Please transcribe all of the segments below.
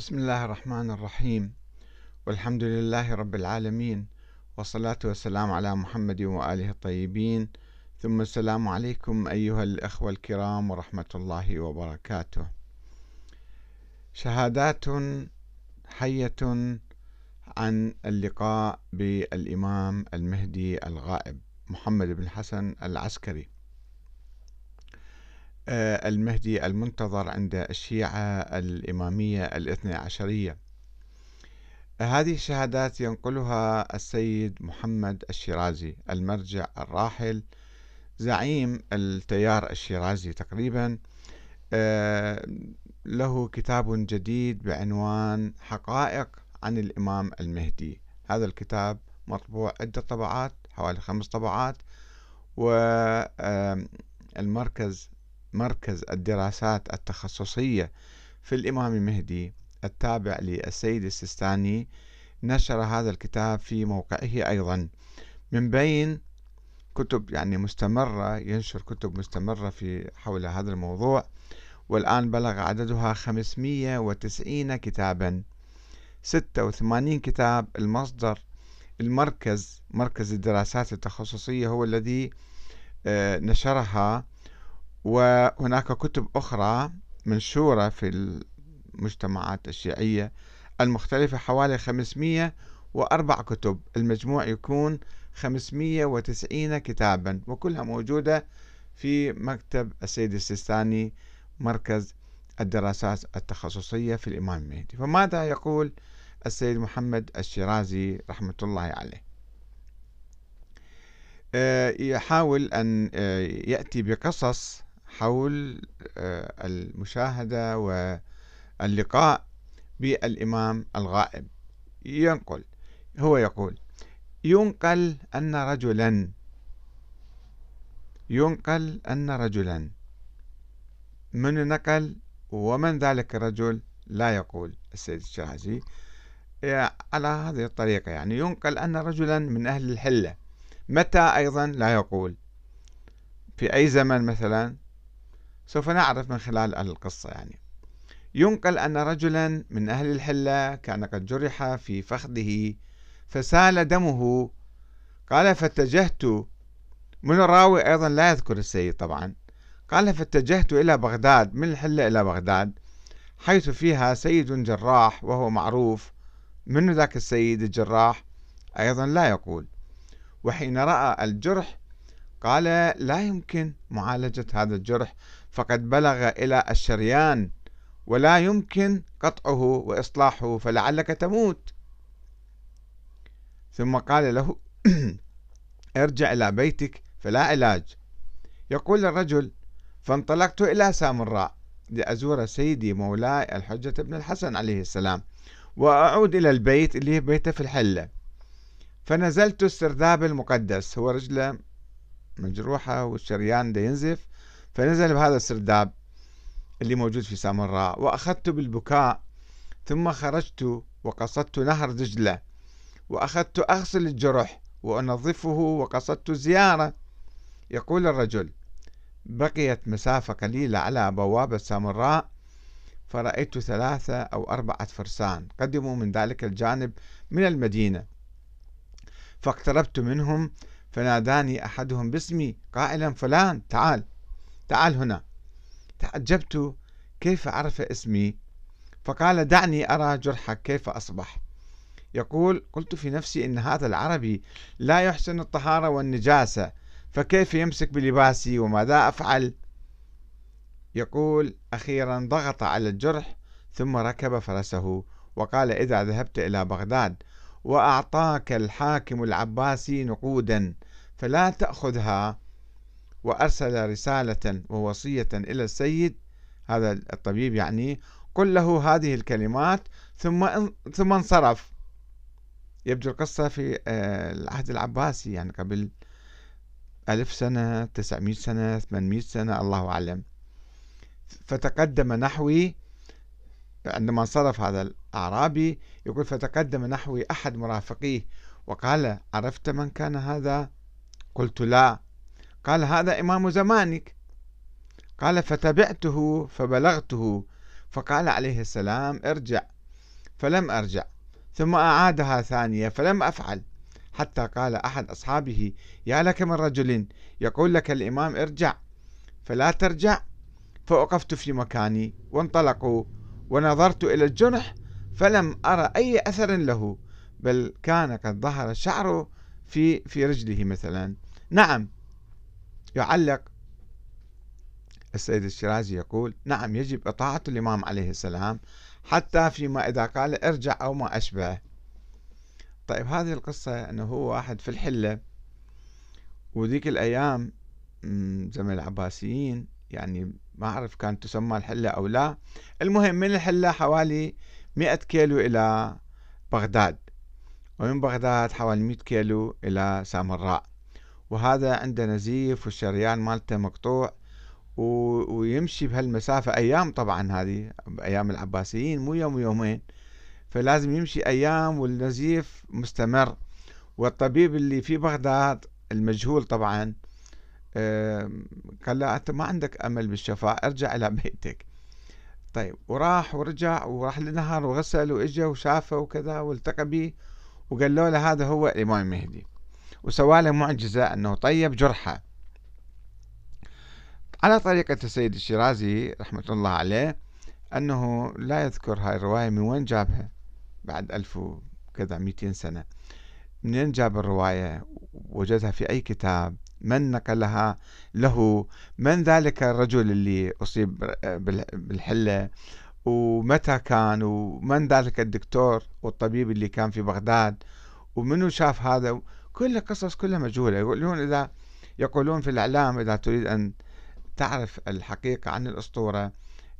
بسم الله الرحمن الرحيم. والحمد لله رب العالمين والصلاة والسلام على محمد وآله الطيبين. ثم السلام عليكم أيها الأخوة الكرام ورحمة الله وبركاته. شهادات حية عن اللقاء بالإمام المهدي الغائب محمد بن حسن العسكري. المهدي المنتظر عند الشيعة الإمامية الاثنى عشرية. هذه الشهادات ينقلها السيد محمد الشيرازي المرجع الراحل زعيم التيار الشيرازي تقريبا. آه، له كتاب جديد بعنوان حقائق عن الإمام المهدي. هذا الكتاب مطبوع عدة طبعات حوالي خمس طبعات والمركز مركز الدراسات التخصصية في الإمام المهدي التابع للسيد السيستاني نشر هذا الكتاب في موقعه أيضا. من بين كتب يعني مستمرة ينشر كتب مستمرة في حول هذا الموضوع والآن بلغ عددها 590 كتابا. 86 كتاب المصدر المركز مركز الدراسات التخصصية هو الذي آه، نشرها. وهناك كتب أخرى منشورة في المجتمعات الشيعية المختلفة حوالي 504 كتب. المجموع يكون 590 كتابا وكلها موجودة في مكتب السيد السيستاني مركز الدراسات التخصصية في الإمام المهدي. فماذا يقول السيد محمد الشيرازي رحمة الله عليه؟ آه، يحاول أن آه، يأتي بقصص حول آه، المشاهدة واللقاء بالإمام الغائب. ينقل هو يقول ينقل أن رجلا ينقل أن رجلا من نقل ومن ذلك الرجل؟ لا يقول السيد الشرازي على هذه الطريقة يعني ينقل أن رجلا من أهل الحلة. متى أيضا؟ لا يقول. في أي زمن مثلا؟ سوف نعرف من خلال القصة يعني. ينقل أن رجلا من أهل الحلة كان قد جرح في فخذه فسال دمه. قال فاتجهت. من الراوي أيضا لا يذكر السيد طبعا. قال فاتجهت إلى بغداد من الحلة إلى بغداد حيث فيها سيد جراح وهو معروف. من ذاك السيد الجراح؟ أيضا لا يقول. وحين رأى الجرح قال لا يمكن معالجة هذا الجرح. فقد بلغ إلى الشريان ولا يمكن قطعه وإصلاحه فلعلك تموت. ثم قال له ارجع إلى بيتك فلا علاج. يقول الرجل فانطلقت إلى سامراء لأزور سيدي مولاي الحجة بن الحسن عليه السلام وأعود إلى البيت اللي هي بيته في الحلة. فنزلت السرداب المقدس هو رجلة مجروحة والشريان ده ينزف فنزل بهذا السرداب اللي موجود في سامراء وأخذت بالبكاء ثم خرجت وقصدت نهر دجلة وأخذت أغسل الجرح وأنظفه وقصدت الزيارة يقول الرجل بقيت مسافة قليلة على بوابة سامراء فرأيت ثلاثة أو أربعة فرسان قدموا من ذلك الجانب من المدينة. فاقتربت منهم فناداني أحدهم باسمي قائلا فلان تعال. تعال هنا. تعجبت كيف عرف اسمي؟ فقال دعني أرى جرحك كيف أصبح. يقول قلت في نفسي إن هذا العربي لا يحسن الطهارة والنجاسة فكيف يمسك بلباسي وماذا أفعل؟ يقول أخيرا ضغط على الجرح ثم ركب فرسه وقال إذا ذهبت إلى بغداد وأعطاك الحاكم العباسي نقودا فلا تأخذها. وأرسل رسالة ووصية إلى السيد. هذا الطبيب يعني قل له هذه الكلمات ثم ثم انصرف. يبدو القصة في آه، العهد العباسي يعني قبل ألف سنة تسعمائة سنة ثمانمائة سنة الله أعلم. فتقدم نحوي عندما انصرف هذا الأعرابي يقول فتقدم نحوي أحد مرافقيه وقال عرفت من كان هذا؟ قلت لا. قال هذا إمام زمانك. قال فتبعته فبلغته. فقال عليه السلام ارجع. فلم أرجع. ثم أعادها ثانية فلم أفعل. حتى قال أحد أصحابه يا لك من رجل يقول لك الإمام ارجع. فلا ترجع. فوقفت في مكاني وانطلقوا ونظرت إلى الجنح فلم أرى أي أثر له بل كان قد ظهر شعره في في رجله مثلا. نعم. يعلق. السيد الشيرازي يقول نعم يجب إطاعة الإمام عليه السلام حتى فيما إذا قال ارجع أو ما أشبه. طيب هذه القصة أنه هو واحد في الحلة. وذيك الأيام زمن العباسيين يعني ما أعرف كانت تسمى الحلة أو لا. المهم من الحلة حوالي مئة كيلو إلى بغداد. ومن بغداد حوالي مئة كيلو إلى سامراء. وهذا عنده نزيف والشريان مالته مقطوع ويمشي بهالمسافة. أيام طبعا هذه أيام العباسيين مو يوم ويومين. فلازم يمشي أيام والنزيف مستمر. والطبيب اللي في بغداد المجهول طبعا قال له أنت ما عندك أمل بالشفاء ارجع إلى بيتك. طيب وراح ورجع وراح لنهار وغسل وإجا وشافه وكذا والتقى به وقال له هذا هو الإمام المهدي وسوى له معجزة أنه طيب جرحه. على طريقة السيد الشيرازي رحمة الله عليه أنه لا يذكر هاي الرواية من وين جابها بعد ألف وكذا مئتين سنة. منين جاب الرواية؟ وجدها في أي كتاب؟ من نقلها له؟ من ذلك الرجل اللي أصيب بالحلة؟ ومتى كان؟ ومن ذلك الدكتور والطبيب اللي كان في بغداد؟ ومنو شاف هذا؟ كل القصص كلها مجهولة. يقولون إذا يقولون في الإعلام إذا تريد أن تعرف الحقيقة عن الأسطورة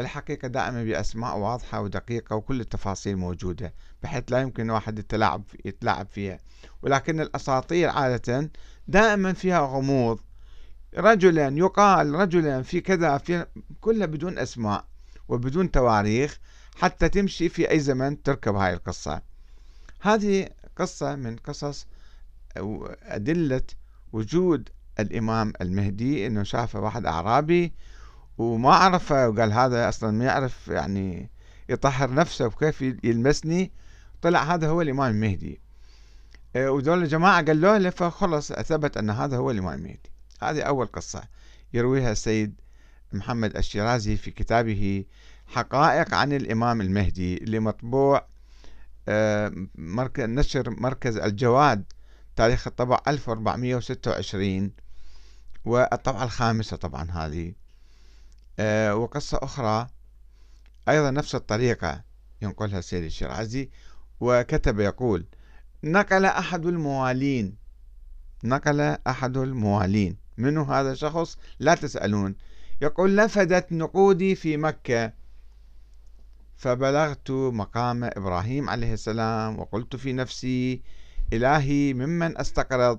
الحقيقة دائما بأسماء واضحة ودقيقة وكل التفاصيل موجودة بحيث لا يمكن واحد يتلاعب يتلاعب فيها. ولكن الأساطير عادة دائما فيها غموض. رجلا يقال رجلا في كذا في كلها بدون أسماء وبدون تواريخ حتى تمشي في أي زمن تركب هاي القصة. هذه قصة من قصص أدلة وجود الإمام المهدي أنه شافه واحد أعرابي وما عرفه وقال هذا أصلا ما يعرف يعني يطهر نفسه وكيف يلمسني. طلع هذا هو الإمام المهدي. آه، ودول الجماعة قالوا له فخلص ثبت أن هذا هو الإمام المهدي. هذه أول قصة يرويها السيد محمد الشيرازي في كتابه حقائق عن الإمام المهدي اللي مطبوع آه، نشر مركز الجواد تاريخ الطبع 1426 والطبعة الخامسة طبعا هذه. آه، وقصة أخرى أيضا نفس الطريقة ينقلها السيد الشيرازي وكتب يقول نقل أحد الموالين نقل أحد الموالين منه هذا الشخص؟ لا تسألون. يقول نفدت نقودي في مكة فبلغت مقام إبراهيم عليه السلام وقلت في نفسي إلهي ممن أستقرض.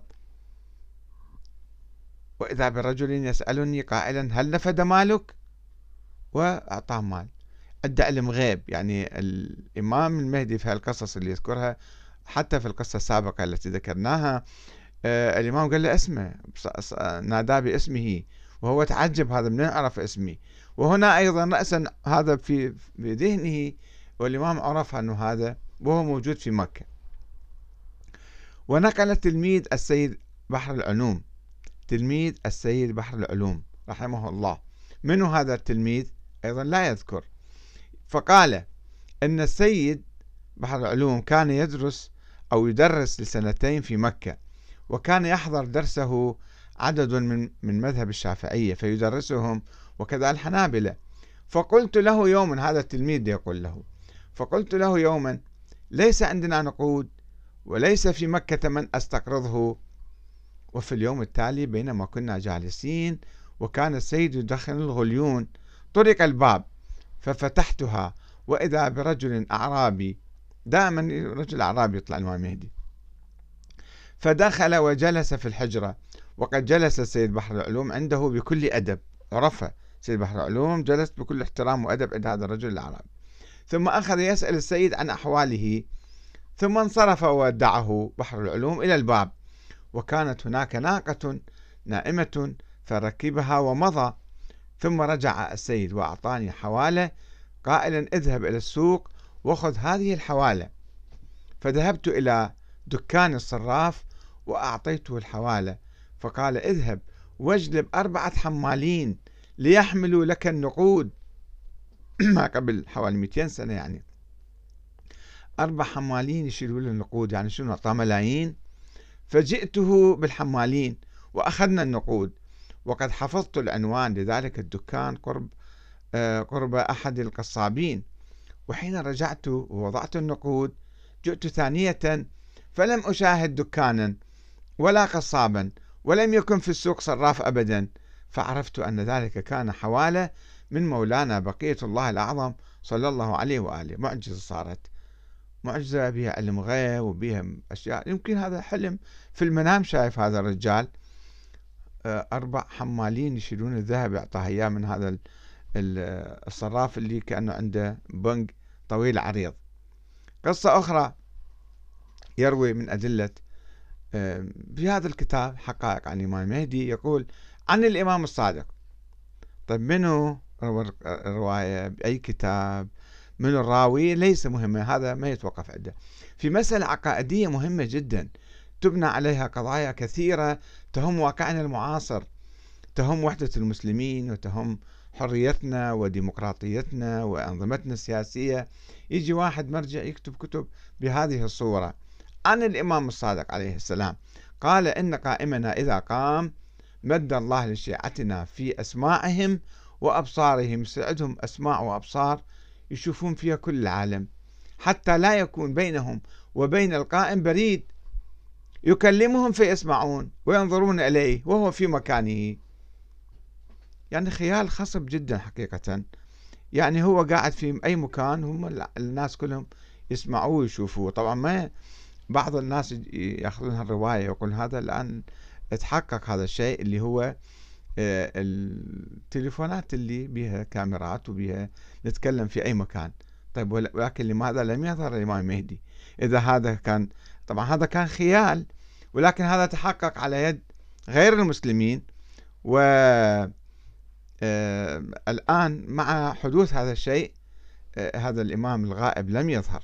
وإذا برجل يسألني قائلا هل نفد مالك؟ وأعطاه مال. ادعى علم غيب يعني الإمام المهدي في هالقصص اللي يذكرها حتى في القصة السابقة التي ذكرناها آه الإمام قال له اسمه ناداه باسمه وهو تعجب هذا من عرف اسمي؟ وهنا أيضا رأسا هذا في ذهنه والإمام عرف أنه هذا وهو موجود في مكة. ونقل التلميذ السيد بحر العلوم تلميذ السيد بحر العلوم رحمه الله. من هذا التلميذ؟ أيضا لا يذكر. فقال أن السيد بحر العلوم كان يدرس أو يدرس لسنتين في مكة وكان يحضر درسه عدد من من مذهب الشافعية فيدرسهم وكذا الحنابلة. فقلت له يوما هذا التلميذ يقول له فقلت له يوما ليس عندنا نقود وليس في مكة من أستقرضه. وفي اليوم التالي بينما كنا جالسين وكان السيد يدخن الغليون طرق الباب ففتحتها. وإذا برجل أعرابي دائما رجل أعرابي يطلع الإمام المهدي فدخل وجلس في الحجرة. وقد جلس السيد بحر العلوم عنده بكل أدب. عرفه سيد بحر العلوم جلس بكل احترام وأدب عند هذا الرجل الأعرابي. ثم أخذ يسأل السيد عن أحواله. ثم انصرف وودعه بحر العلوم إلى الباب. وكانت هناك ناقة نائمة فركبها ومضى. ثم رجع السيد وأعطاني حوالة. قائلا اذهب إلى السوق وخذ هذه الحوالة. فذهبت إلى دكان الصراف وأعطيته الحوالة. فقال اذهب واجلب أربعة حمالين ليحملوا لك النقود. ما قبل حوالي 200 سنة يعني. أربع حمالين يشيلوا له النقود يعني شنو أعطاه ملايين. فجئته بالحمالين وأخذنا النقود. وقد حفظت العنوان لذلك الدكان قرب آه، قرب أحد القصابين. وحين رجعت ووضعت النقود جئت ثانية فلم أشاهد دكانا ولا قصابا ولم يكن في السوق صراف أبدا. فعرفت أن ذلك كان حوالة من مولانا بقية الله الأعظم صلى الله عليه وآله. معجزة صارت. معجزة بها علم غيب وبها أشياء. يمكن هذا حلم في المنام شايف هذا الرجال. آه، أربع حمالين يشيلون الذهب يعطاه إياه من هذا الصراف اللي كأنه عنده بنك طويل عريض. قصة أخرى يروي من أدلة آه، في هذا الكتاب حقائق عن الإمام المهدي يقول عن الإمام الصادق. طيب منو؟ الرواية بأي كتاب؟ من الراوي ليس مهمة هذا ما يتوقف عنده. في مسألة عقائدية مهمة جدا تبنى عليها قضايا كثيرة تهم واقعنا المعاصر تهم وحدة المسلمين وتهم حريتنا وديمقراطيتنا وأنظمتنا السياسية. يجي واحد مرجع يكتب كتب بهذه الصورة. عن الإمام الصادق عليه السلام قال إن قائمنا إذا قام مد الله لشيعتنا في أسماعهم وأبصارهم سعدهم أسماع وأبصار يشوفون فيها كل العالم حتى لا يكون بينهم وبين القائم بريد. يكلمهم فيسمعون وينظرون إليه وهو في مكانه. يعني خيال خصب جدا حقيقة. يعني هو قاعد في أي مكان هم الناس كلهم يسمعوه ويشوفوه. طبعا ما بعض الناس ياخذون هالرواية يقول هذا الآن تحقق هذا الشيء اللي هو التليفونات اللي بها كاميرات وبها نتكلم في أي مكان. طيب ولكن لماذا لم يظهر الإمام المهدي إذا هذا كان طبعا هذا كان خيال ولكن هذا تحقق على يد غير المسلمين. و آه، الآن مع حدوث هذا الشيء آه، هذا الإمام الغائب لم يظهر.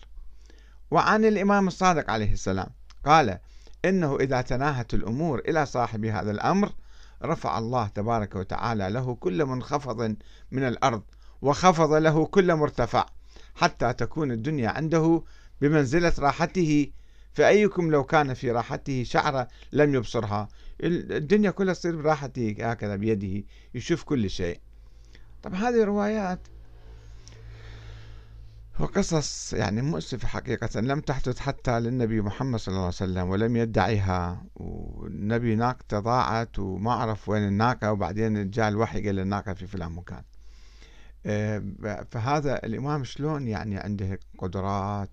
وعن الإمام الصادق عليه السلام قال إنه إذا تناهت الأمور إلى صاحب هذا الأمر رفع الله تبارك وتعالى له كل منخفض من الأرض وخفض له كل مرتفع حتى تكون الدنيا عنده بمنزلة راحته. فأيكم لو كان في راحته شعرة لم يبصرها الدنيا كلها تصير براحته هكذا بيده يشوف كل شيء. طبعا هذه روايات وقصص يعني مؤسفة حقيقة لم تحدث حتى للنبي محمد صلى الله عليه وسلم ولم يدعيها. والنبي ناقته ضاعت وما عرف وين الناقة وبعدين جاء الوحي قال الناقة في فلان مكان. آه، فهذا الإمام شلون يعني عنده قدرات؟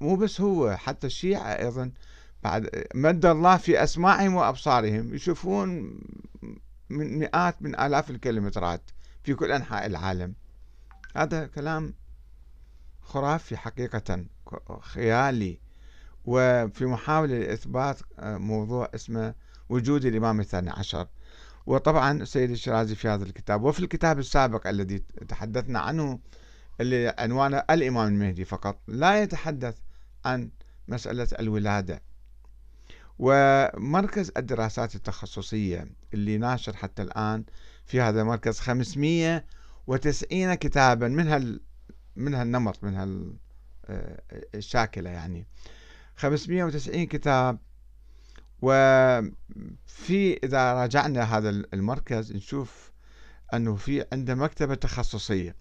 مو بس هو حتى الشيعة أيضا بعد مد الله في أسماعهم وأبصارهم. يشوفون من مئات من آلاف الكيلومترات في كل أنحاء العالم. هذا كلام خرافي حقيقة خيالي. وفي محاولة لإثبات آه، موضوع اسمه وجود الإمام الثاني عشر. وطبعا السيد الشرازي في هذا الكتاب وفي الكتاب السابق الذي تحدثنا عنه اللي عنوانه الإمام المهدي فقط. لا يتحدث عن مسألة الولادة. ومركز الدراسات التخصصية اللي ناشر حتى الآن في هذا المركز 590 كتابا من هال من هالنمط من هالشاكلة آه، يعني. 590 كتاب. وفي إذا راجعنا هذا المركز نشوف أنه في عنده مكتبة تخصصية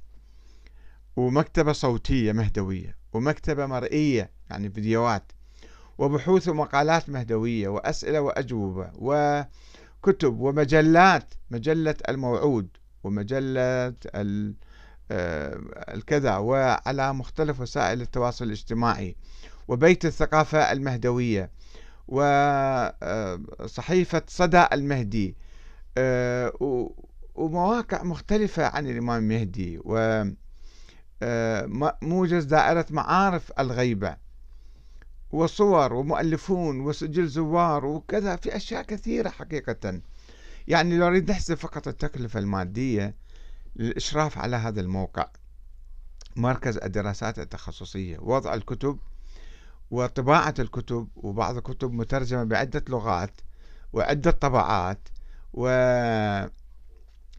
ومكتبة صوتية مهدوية ومكتبة مرئية يعني فيديوهات وبحوث ومقالات مهدوية وأسئلة وأجوبة وكتب ومجلات مجلة الموعود ومجلة آه، الكذا وعلى مختلف وسائل التواصل الاجتماعي وبيت الثقافة المهدوية وصحيفة آه، صدى المهدي آه، ومواقع مختلفة عن الإمام المهدي وموجز دائرة معارف الغيبة وصور ومؤلفون وسجل زوار وكذا في أشياء كثيرة حقيقة. يعني لو نريد نحسب فقط التكلفة المادية للإشراف على هذا الموقع. مركز الدراسات التخصصية وضع الكتب وطباعة الكتب وبعض الكتب مترجمة بعدة لغات وعدة طبعات و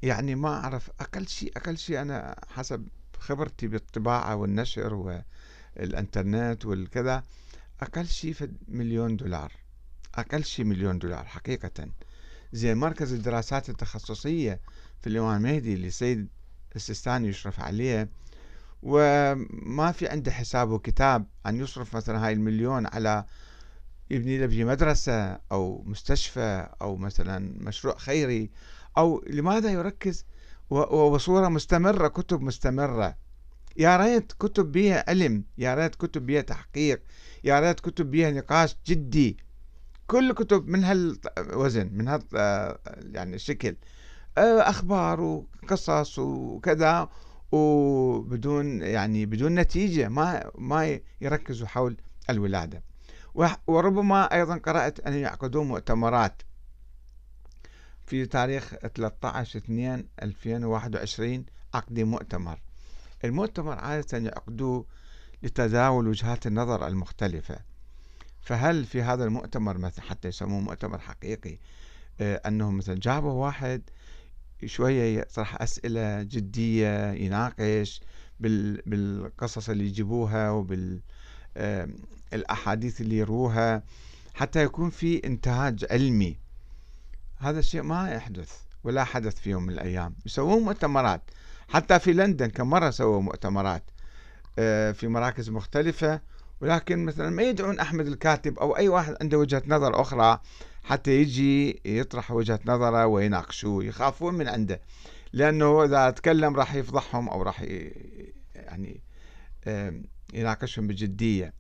يعني ما أعرف أقل شيء أقل شيء أنا حسب خبرتي بالطباعة والنشر والإنترنت والكذا أقل شيء في مليون دولار. أقل شيء مليون دولار حقيقة. زي مركز الدراسات التخصصية في الإمام المهدي اللي سيد السيستاني يشرف عليه وما في عنده حساب وكتاب أن يصرف مثلا هاي المليون على يبني له مدرسة أو مستشفى أو مثلا مشروع خيري أو لماذا يركز؟ وبصورة مستمرة كتب مستمرة. يا ريت كتب بها علم يا ريت كتب بها تحقيق يا ريت كتب بها نقاش جدي. كل كتب من هالوزن من هال يعني الشكل أخبار وقصص وكذا وبدون يعني بدون نتيجة ما ما يركزوا حول الولادة. وربما أيضا قرأت أن يعقدون مؤتمرات في تاريخ 13 2 2021 عقد مؤتمر. المؤتمر عادة يعقدوه لتداول وجهات النظر المختلفة. فهل في هذا المؤتمر مثلا حتى يسموه مؤتمر حقيقي آه، أنهم مثلا جابوا واحد شوية يطرح أسئلة جدية يناقش بالقصص اللي يجيبوها وبالأحاديث اللي يروها حتى يكون في إنتاج علمي. هذا الشيء ما يحدث ولا حدث في يوم من الأيام. يسوون مؤتمرات. حتى في لندن كم مرة سووا مؤتمرات؟ آه، في مراكز مختلفة. ولكن مثلا ما يدعون أحمد الكاتب أو أي واحد عنده وجهة نظر أخرى حتى يجي يطرح وجهة نظره ويناقشوه يخافون من عنده. لأنه إذا تكلم راح يفضحهم أو راح يعني يناقشهم بجدية.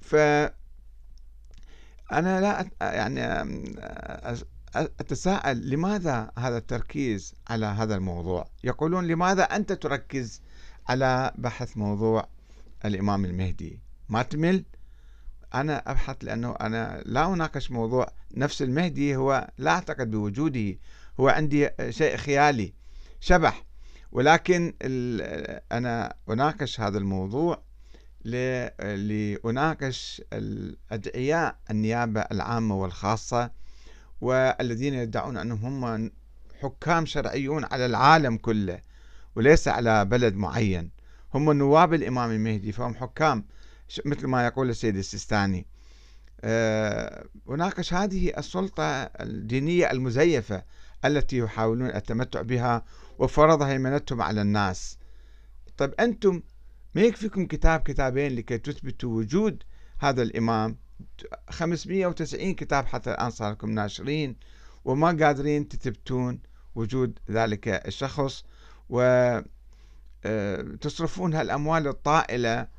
ف أنا لا يعني أتساءل لماذا هذا التركيز على هذا الموضوع؟ يقولون لماذا أنت تركز على بحث موضوع الإمام المهدي؟ ما تمل. أنا أبحث لأنه أنا لا أناقش موضوع نفس المهدي هو لا أعتقد بوجوده. هو عندي شيء خيالي شبح. ولكن أنا أناقش هذا الموضوع لأناقش الأدعياء النيابة العامة والخاصة والذين يدعون أنهم هم حكام شرعيون على العالم كله وليس على بلد معين. هم نواب الإمام المهدي فهم حكام مثل ما يقول السيد السيستاني. أه وناقش هذه السلطة الدينية المزيفة التي يحاولون التمتع بها وفرض هيمنتهم على الناس. طيب أنتم ما يكفيكم كتاب كتابين لكي تثبتوا وجود هذا الإمام؟ 590 كتاب حتى الآن صار لكم ناشرين وما قادرين تثبتون وجود ذلك الشخص. وتصرفون آه، هالأموال الطائلة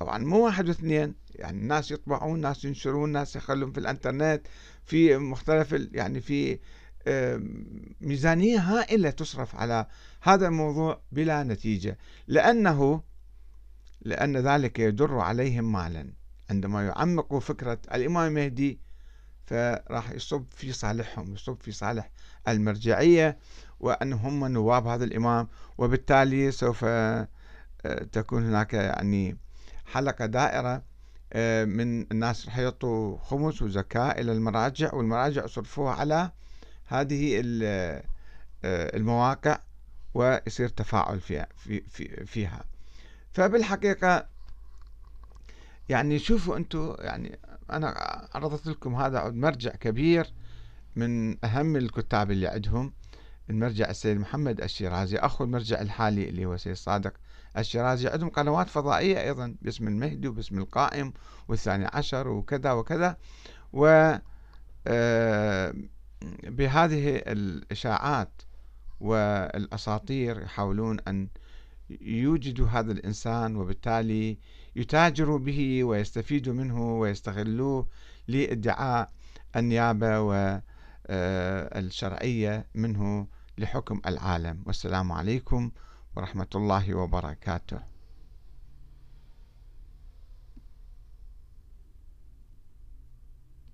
طبعا مو واحد واثنين يعني الناس يطبعون ناس ينشرون ناس يخلون في الإنترنت في مختلف يعني في ميزانية هائلة تصرف على هذا الموضوع بلا نتيجة. لأنه لأن ذلك يدر عليهم مالا. عندما يعمقوا فكرة الإمام المهدي فراح يصب في صالحهم يصب في صالح المرجعية وأن هم نواب هذا الإمام وبالتالي سوف آه، تكون هناك يعني حلقة دائرة آه، من الناس رح يعطوا خمس وزكاة إلى المراجع والمراجع يصرفوها على هذه آه، المواقع ويصير تفاعل فيها, في فيها. فبالحقيقة يعني شوفوا أنتم يعني أنا عرضت لكم هذا مرجع كبير من أهم الكتاب اللي عندهم. المرجع السيد محمد الشيرازي أخو المرجع الحالي اللي هو سيد صادق الشيرازي عندهم قنوات فضائية أيضا باسم المهدي وباسم القائم والثاني عشر وكذا وكذا. و آه، بهذه الإشاعات والأساطير يحاولون أن يوجدوا هذا الإنسان وبالتالي يتاجروا به ويستفيدوا منه ويستغلوه لإدعاء النيابة والشرعية منه. لحكم العالم. والسلام عليكم ورحمة الله وبركاته.